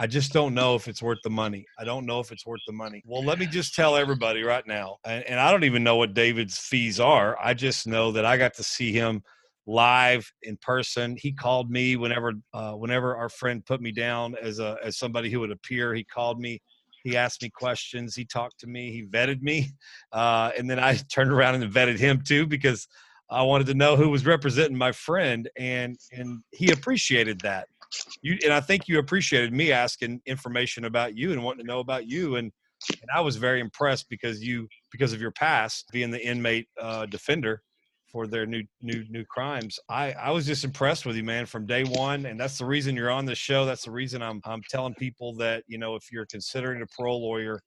I just don't know if it's worth the money. I don't know if it's worth the money. Well, let me just tell everybody right now, and, and I don't even know what David's fees are. I just know that I got to see him live in person. He called me whenever uh, whenever our friend put me down as a as somebody who would appear. He called me. He asked me questions. He talked to me. He vetted me, uh, and then I turned around and vetted him too because I wanted to know who was representing my friend, and and he appreciated that. You and I think you appreciated me asking information about you and wanting to know about you, and and I was very impressed because you because of your past being the inmate uh, defender for their new new new crimes. I I was just impressed with you, man, from day one, and that's the reason you're on this show. That's the reason I'm I'm telling people that you know if you're considering a parole lawyer,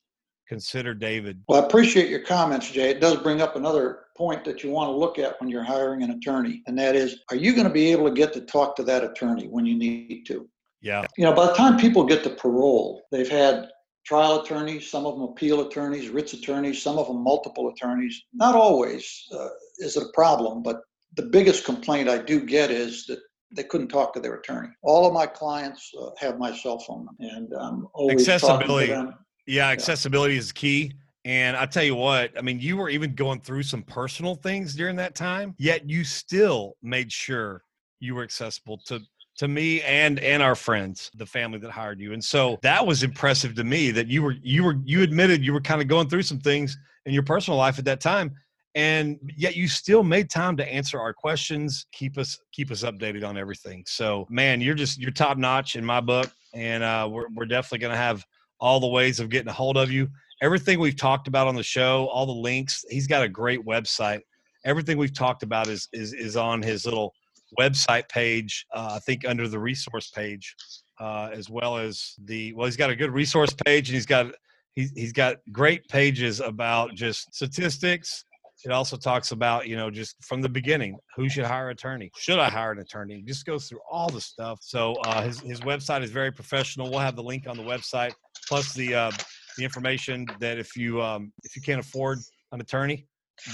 consider David. Well, I appreciate your comments, Jay. It does bring up another point that you want to look at when you're hiring an attorney, and that is, are you going to be able to get to talk to that attorney when you need to? Yeah, You know, by the time people get to parole, they've had trial attorneys, some of them appeal attorneys, writs attorneys, some of them multiple attorneys. Not always uh, is it a problem, but the biggest complaint I do get is that they couldn't talk to their attorney. All of my clients uh, have my cell phone, and I'm always talking Accessibility. yeah, accessibility is key. And I tell you what, I mean, you were even going through some personal things during that time, yet you still made sure you were accessible to to me and and our friends, the family that hired you. And so that was impressive to me that you were you were you admitted you were kind of going through some things in your personal life at that time and yet you still made time to answer our questions, keep us keep us updated on everything. So, man, you're just you're top notch in my book, and uh, we're we're definitely going to have all the ways of getting a hold of you. Everything we've talked about on the show, all the links. He's got a great website. Everything we've talked about is is is on his little website page. Uh, I think under the resource page, uh, as well as the well, he's got a good resource page, and he's got he's he's got great pages about just statistics. It also talks about you know just from the beginning who should hire an attorney, should I hire an attorney? It just goes through all the stuff. So uh, his his website is very professional. We'll have the link on the website plus the uh, the information that if you um, if you can't afford an attorney,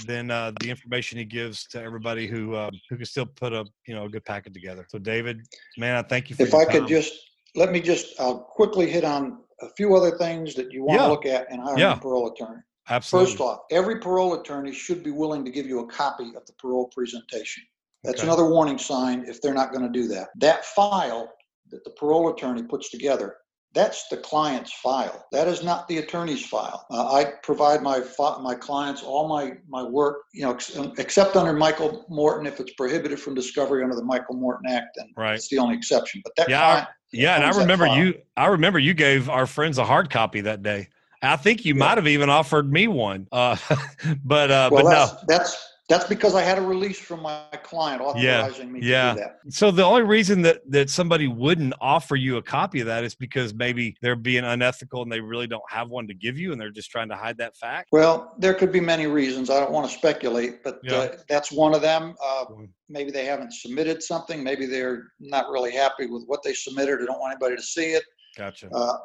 then uh, the information he gives to everybody who uh, who can still put a you know a good packet together. So David, man, I thank you. for If I could just, let me just, I'll quickly hit on a few other things that you want Yeah. to look at in hiring Yeah. a parole attorney. Absolutely First off, every parole attorney should be willing to give you a copy of the parole presentation. That's Okay. another warning sign if they're not going to do that. That file that the parole attorney puts together, that's the client's file. That is not the attorney's file. Uh, I provide my my clients all my my work, you know, ex- except under Michael Morton if it's prohibited from discovery under the Michael Morton Act, and Right. it's the only exception. But that Yeah, client, Yeah, and I remember you. I remember you gave our friends a hard copy that day. I think you Yeah. might have even offered me one. Uh, but uh, well, but no. that's that's that's because I had a release from my client Yeah, authorizing me yeah. to do that. So the only reason that that somebody wouldn't offer you a copy of that is because maybe they're being unethical and they really don't have one to give you, and they're just trying to hide that fact. Well, there could be many reasons. I don't want to speculate, but Yeah. uh, that's one of them. Uh, maybe they haven't submitted something. Maybe they're not really happy with what they submitted or don't want anybody to see it. Gotcha. Uh,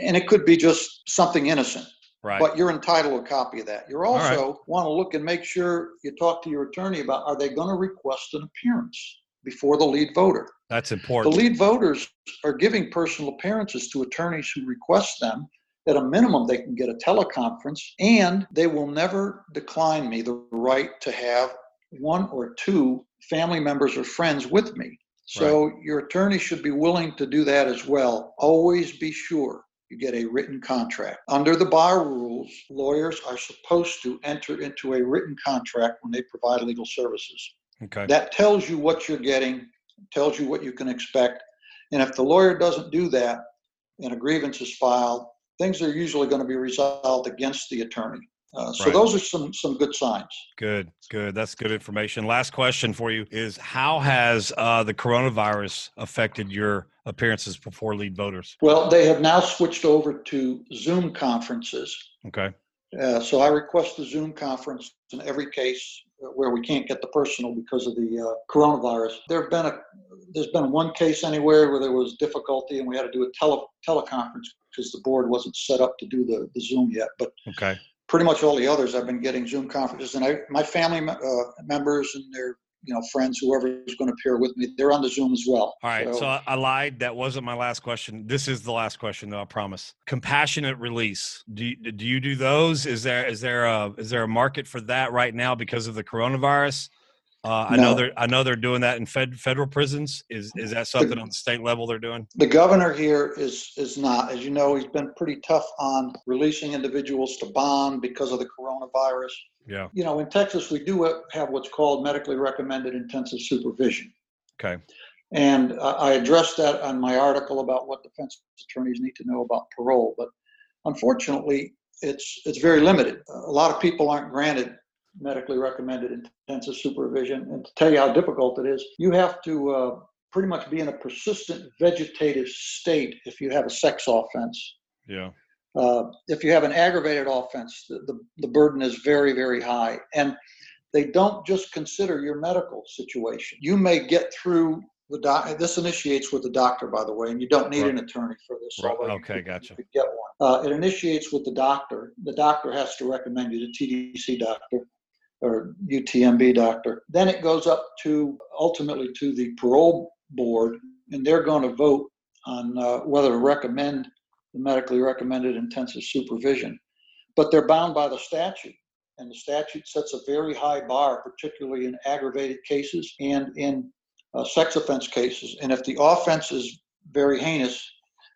and it could be just something innocent, Right. but you're entitled to a copy of that. You're All right. also want to look and make sure you talk to your attorney about are they going to request an appearance before the lead voter? That's important. The lead voters are giving personal appearances to attorneys who request them. At a minimum, they can get a teleconference, and they will never decline me the right to have one or two family members or friends with me. So your attorney should be willing to do that as well. Always be sure you get a written contract. Under the bar rules, lawyers are supposed to enter into a written contract when they provide legal services. okay. That tells you what you're getting, tells you what you can expect. And if the lawyer doesn't do that and a grievance is filed, things are usually going to be resolved against the attorney. Uh, so Right. those are some some good signs. Good, good. That's good information. Last question for you is how has uh, the coronavirus affected your appearances before lead voters? Well, they have now switched over to Zoom conferences. Okay. Uh, so I request a Zoom conference in every case where we can't get the personal because of the uh, coronavirus. There have been a there's been one case anywhere where there was difficulty and we had to do a tele teleconference because the board wasn't set up to do the, the Zoom yet. But Okay. Pretty much all the others I've been getting Zoom conferences, and I, my family uh, members and their you know friends, whoever is going to appear with me, they're on the Zoom as well. All right. So, I, I lied. That wasn't my last question. This is the last question, though. I promise. Compassionate release. Do you, do you do those? Is there is there a is there a market for that right now because of the coronavirus? Uh, I know they're I know they're doing that in fed, federal prisons. Is is that something on the state level they're doing? The governor here is is not, as you know, he's been pretty tough on releasing individuals to bond because of the coronavirus. Yeah. You know, in Texas, we do have what's called medically recommended intensive supervision. Okay. And I I addressed that on my article about what defense attorneys need to know about parole. But unfortunately, it's it's very limited. A lot of people aren't granted medically recommended intensive supervision. And to tell you how difficult it is, you have to uh, pretty much be in a persistent vegetative state if you have a sex offense. Yeah. Uh, if you have an aggravated offense, the, the, the burden is very, very high. And they don't just consider your medical situation. You may get through the doc. This initiates with the doctor, by the way, and you don't need Right. an attorney for this. Right. you Okay, could- gotcha. you get one. Uh, it initiates with the doctor. The doctor has to recommend you to TDC doctor or UTMB doctor. Then it goes up to ultimately to the parole board, and they're going to vote on uh, whether to recommend the medically recommended intensive supervision. But they're bound by the statute, and the statute sets a very high bar, particularly in aggravated cases and in uh, sex offense cases. And if the offense is very heinous,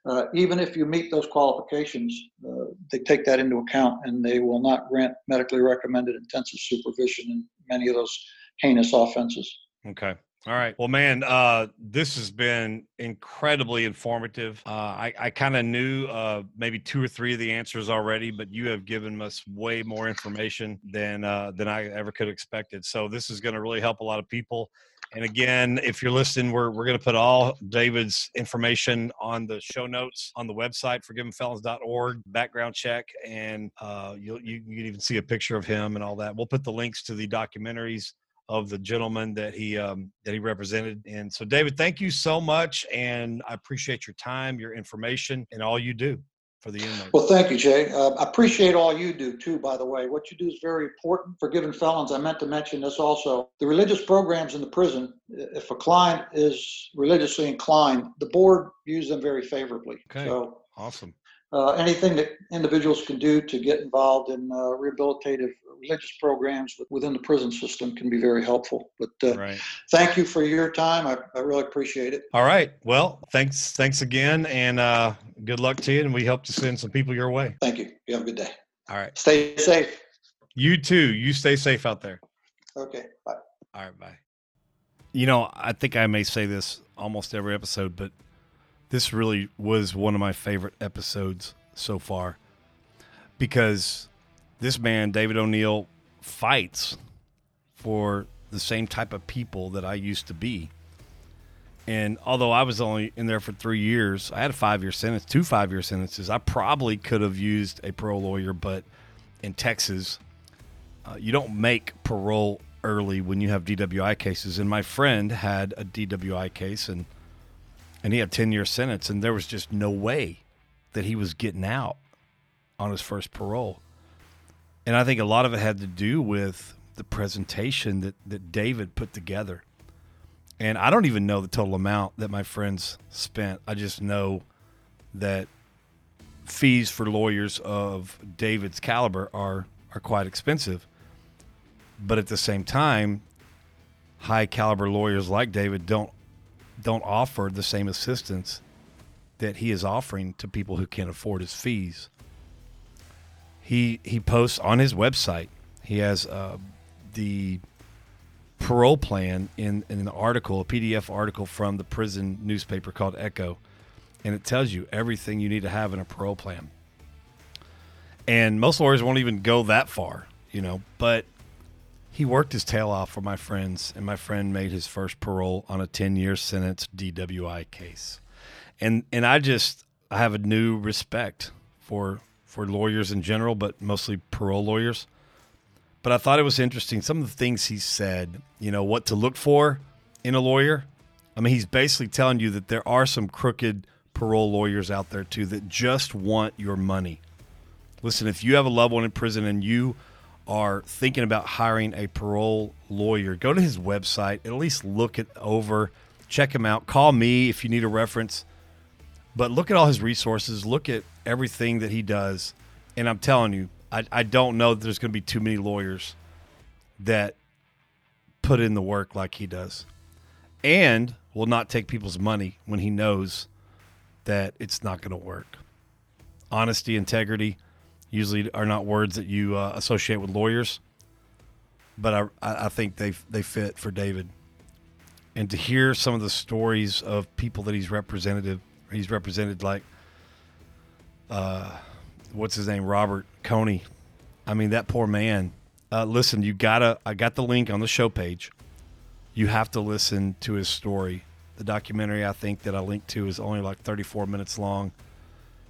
uh, even if you meet those qualifications, uh, they take that into account and they will not grant medically recommended intensive supervision in many of those heinous offenses. Okay. All right. Well, man, uh, this has been incredibly informative. Uh, I, I kind of knew uh, maybe two or three of the answers already, but you have given us way more information than uh, than I ever could have expected. So this is going to really help a lot of people. And again, if you're listening, we're, we're going to put all David's information on the show notes on the website, forgivenfelons.org, background check, and uh, you'll, you, you can even see a picture of him and all that. We'll put the links to the documentaries of the gentleman that he um, that he represented. And so, David, thank you so much, and I appreciate your time, your information, and all you do for the inmates. Well, thank you, Jay. Uh, I appreciate all you do too. By the way, what you do is very important. Forgiven felons. I meant to mention this also. The religious programs in the prison. If a client is religiously inclined, the board views them very favorably. Okay. So awesome. Uh, anything that individuals can do to get involved in uh, rehabilitative religious programs within the prison system can be very helpful. But uh, Right. thank you for your time. I, I really appreciate it. All right. Well, thanks. Thanks again, and uh, good luck to you. And we hope to send some people your way. Thank you. You have a good day. All right. Stay safe. You too. You stay safe out there. Okay. Bye. All right, bye. You know, I think I may say this almost every episode, but this really was one of my favorite episodes so far because this man, David O'Neil, fights for the same type of people that I used to be. And although I was only in there for three years, I had a five year sentence, two five year sentences. I probably could have used a parole lawyer, but in Texas, uh, you don't make parole early when you have DWI cases. And my friend had a DWI case, and and he had ten year sentence, and there was just no way that he was getting out on his first parole. And I think a lot of it had to do with the presentation that that David put together. And I don't even know the total amount that my friends spent. I just know that fees for lawyers of David's caliber are are quite expensive. But at the same time, high caliber lawyers like David don't don't offer the same assistance that he is offering to people who can't afford his fees. He he posts on his website. He has uh, the parole plan in, in an article, a PDF article from the prison newspaper called Echo, and it tells you everything you need to have in a parole plan. And most lawyers won't even go that far, you know, but he worked his tail off for my friends, and my friend made his first parole on a 10 year sentence DWI case. And and I just I have a new respect for for lawyers in general, but mostly parole lawyers. But I thought it was interesting some of the things he said, you know, what to look for in a lawyer. I mean, he's basically telling you that there are some crooked parole lawyers out there too that just want your money. Listen, if you have a loved one in prison and you are thinking about hiring a parole lawyer, go to his website, at least look it over, check him out. Call me if you need a reference. But look at all his resources, look at everything that he does. And I'm telling you, I, I don't know that there's going to be too many lawyers that put in the work like he does and will not take people's money when he knows that it's not going to work. Honesty, integrity usually are not words that you uh, associate with lawyers, but I, I think they they fit for David. And to hear some of the stories of people that he's represented, he's represented like, uh, what's his name, Robert Coney. I mean, that poor man. Uh, listen, you gotta. I got the link on the show page. You have to listen to his story. The documentary I think that I linked to is only like 34 minutes long.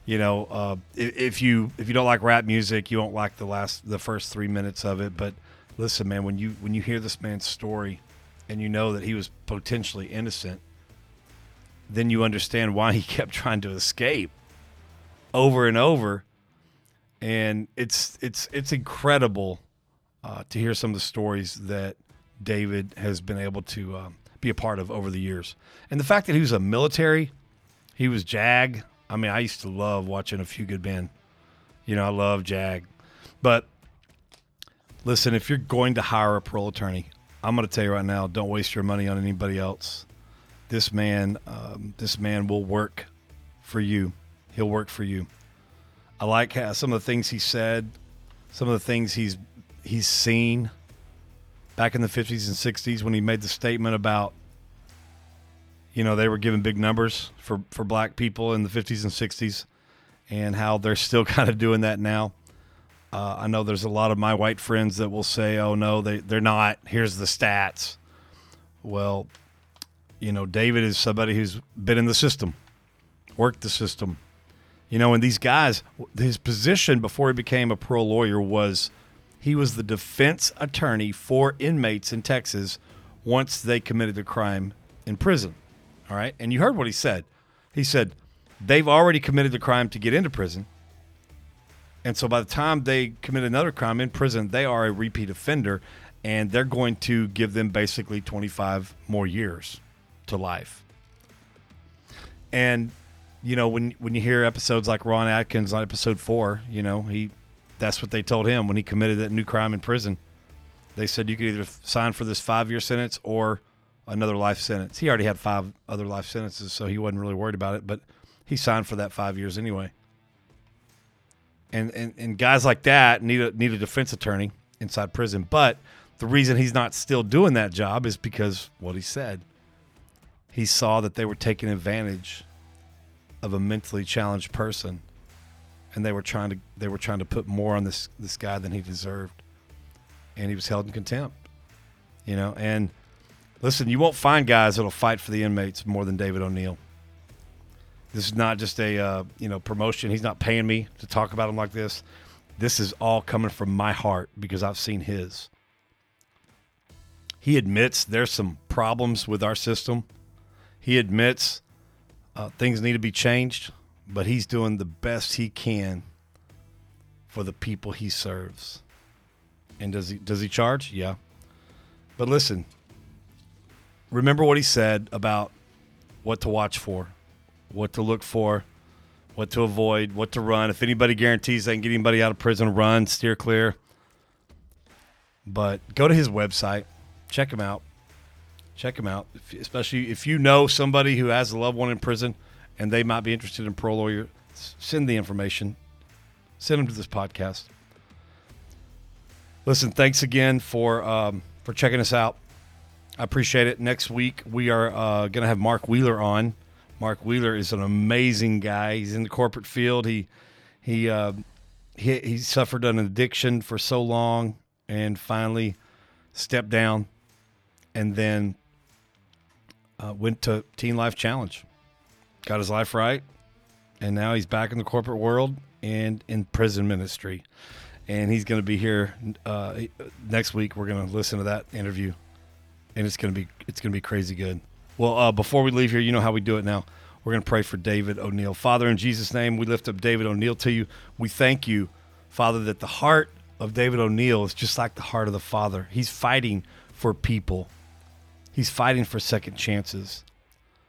You know, uh, if, you if you don't like rap music, you won't like the last the first three minutes of it. But listen, man, when you when you hear this man's story, and you know that he was potentially innocent, then you understand why he kept trying to escape over and over. And it's it's it's incredible uh, to hear some of the stories that David has been able to um, be a part of over the years, and the fact that he was a military, he was JAG. I mean, I used to love watching A Few Good Men. You know, I love JAG, but listen, if you're going to hire a parole attorney, I'm going to tell you right now, don't waste your money on anybody else. This man, um, this man will work for you He'll work for you. I like how some of the things he said, some of the things he's he's seen back in the 50s and 60s when he made the statement about you know they were giving big numbers for for black people in the 50s and 60s and how they're still kind of doing that now. Uh, i know there's a lot of my white friends that will say oh no they, they're not. Here's the stats. Well you know david is somebody who's been in the system worked the system. You know and these guys his position before he became a pro lawyer was he was the defense attorney for inmates in texas once they committed a crime in prison all right. And you heard what he said. He said they've already committed the crime to get into prison. And so by the time they commit another crime in prison, they are a repeat offender and they're going to give them basically 25 more years to life. And you know, when when you hear episodes like Ron Atkins on episode 4, you know, he that's what they told him when he committed that new crime in prison. They said you could either sign for this 5-year sentence or another life sentence. He already had five other life sentences, so he wasn't really worried about it. But he signed for that five years anyway. And and, and guys like that need a need a defense attorney inside prison. But the reason he's not still doing that job is because what he said. He saw that they were taking advantage of a mentally challenged person, and they were trying to they were trying to put more on this this guy than he deserved, and he was held in contempt. You know, and Listen, you won't find guys that'll fight for the inmates more than David O'Neil. This is not just a uh, you know promotion. He's not paying me to talk about him like this. This is all coming from my heart because I've seen his. He admits there's some problems with our system. He admits uh, things need to be changed, but he's doing the best he can for the people he serves. And does he does he charge? Yeah. But listen, remember what he said about what to watch for, what to look for, what to avoid, what to run. If anybody guarantees they can get anybody out of prison, run, steer clear. But go to his website, check him out. Check him out, especially if you know somebody who has a loved one in prison and they might be interested in pro lawyer. Send the information. Send them to this podcast. Listen, thanks again for um, for checking us out. I appreciate it. Next week, we are uh, going to have Mark Wheeler on. Mark Wheeler is an amazing guy. He's in the corporate field. He he uh, he, he suffered an addiction for so long and finally stepped down and then uh, went to Teen Life Challenge, got his life right, and now he's back in the corporate world and in prison ministry. And he's going to be here uh, next week. We're going to listen to that interview and it's gonna be it's gonna be crazy good. Well, uh, before we leave here, you know how we do it now. We're gonna pray for David O'Neil. Father, in Jesus' name, we lift up David O'Neil to you. We thank you, Father, that the heart of David O'Neil is just like the heart of the Father. He's fighting for people. He's fighting for second chances.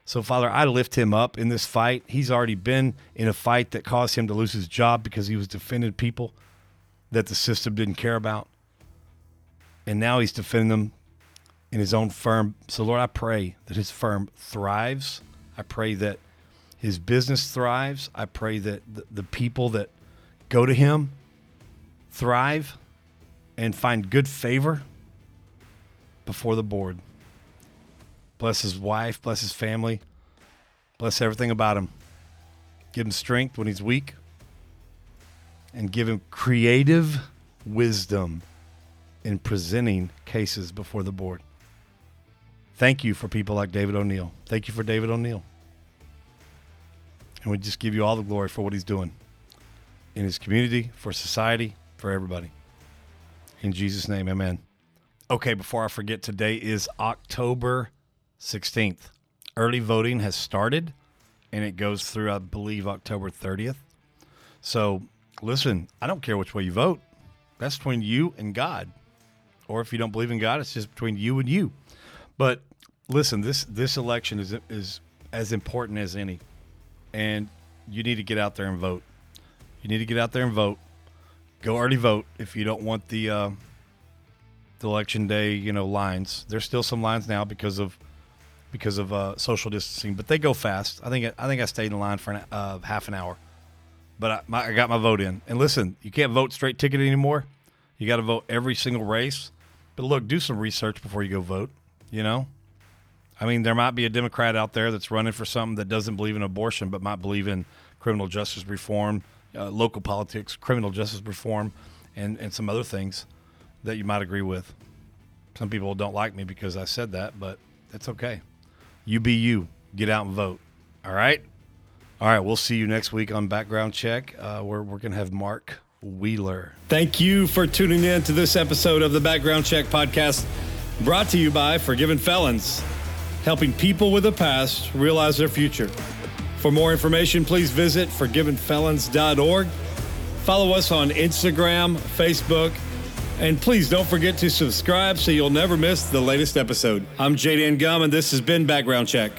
So, Father, I lift him up in this fight. He's already been in a fight that caused him to lose his job because he was defending people that the system didn't care about. And now he's defending them in his own firm. So, Lord, I pray that his firm thrives. I pray that his business thrives. I pray that the, the people that go to him thrive and find good favor before the board. Bless his wife, bless his family, bless everything about him. Give him strength when he's weak, and give him creative wisdom in presenting cases before the board. Thank you for people like David O'Neil. Thank you for David O'Neil. And we just give you all the glory for what he's doing in his community, for society, for everybody. In Jesus' name, amen. Okay, before I forget, today is October 16th. Early voting has started and it goes through, I believe, October 30th. So listen, I don't care which way you vote. That's between you and God. Or if you don't believe in God, it's just between you and you. But listen, this this election is is as important as any, and you need to get out there and vote. You need to get out there and vote. Go early vote if you don't want the uh, the election day, you know, lines. There's still some lines now because of because of uh, social distancing, but they go fast. I think I think I stayed in line for an, uh, half an hour but I, my, I got my vote in. And listen, you can't vote straight ticket anymore. You got to vote every single race. But look, do some research before you go vote. You know, I mean, there might be a Democrat out there that's running for something that doesn't believe in abortion, but might believe in criminal justice reform, uh, local politics, criminal justice reform, and, and some other things that you might agree with. Some people don't like me because I said that, but that's okay. You be you. Get out and vote. All right? All right, we'll see you next week on Background Check. Uh, we're we're going to have Mark Wheeler. Thank you for tuning in to this episode of the Background Check podcast brought to you by Forgiven Felons, helping people with a past realize their future. For more information, please visit forgivenfelons.org. Follow us on Instagram, Facebook, and please don't forget to subscribe so you'll never miss the latest episode. I'm Jaden Gum, and this has been Background Check.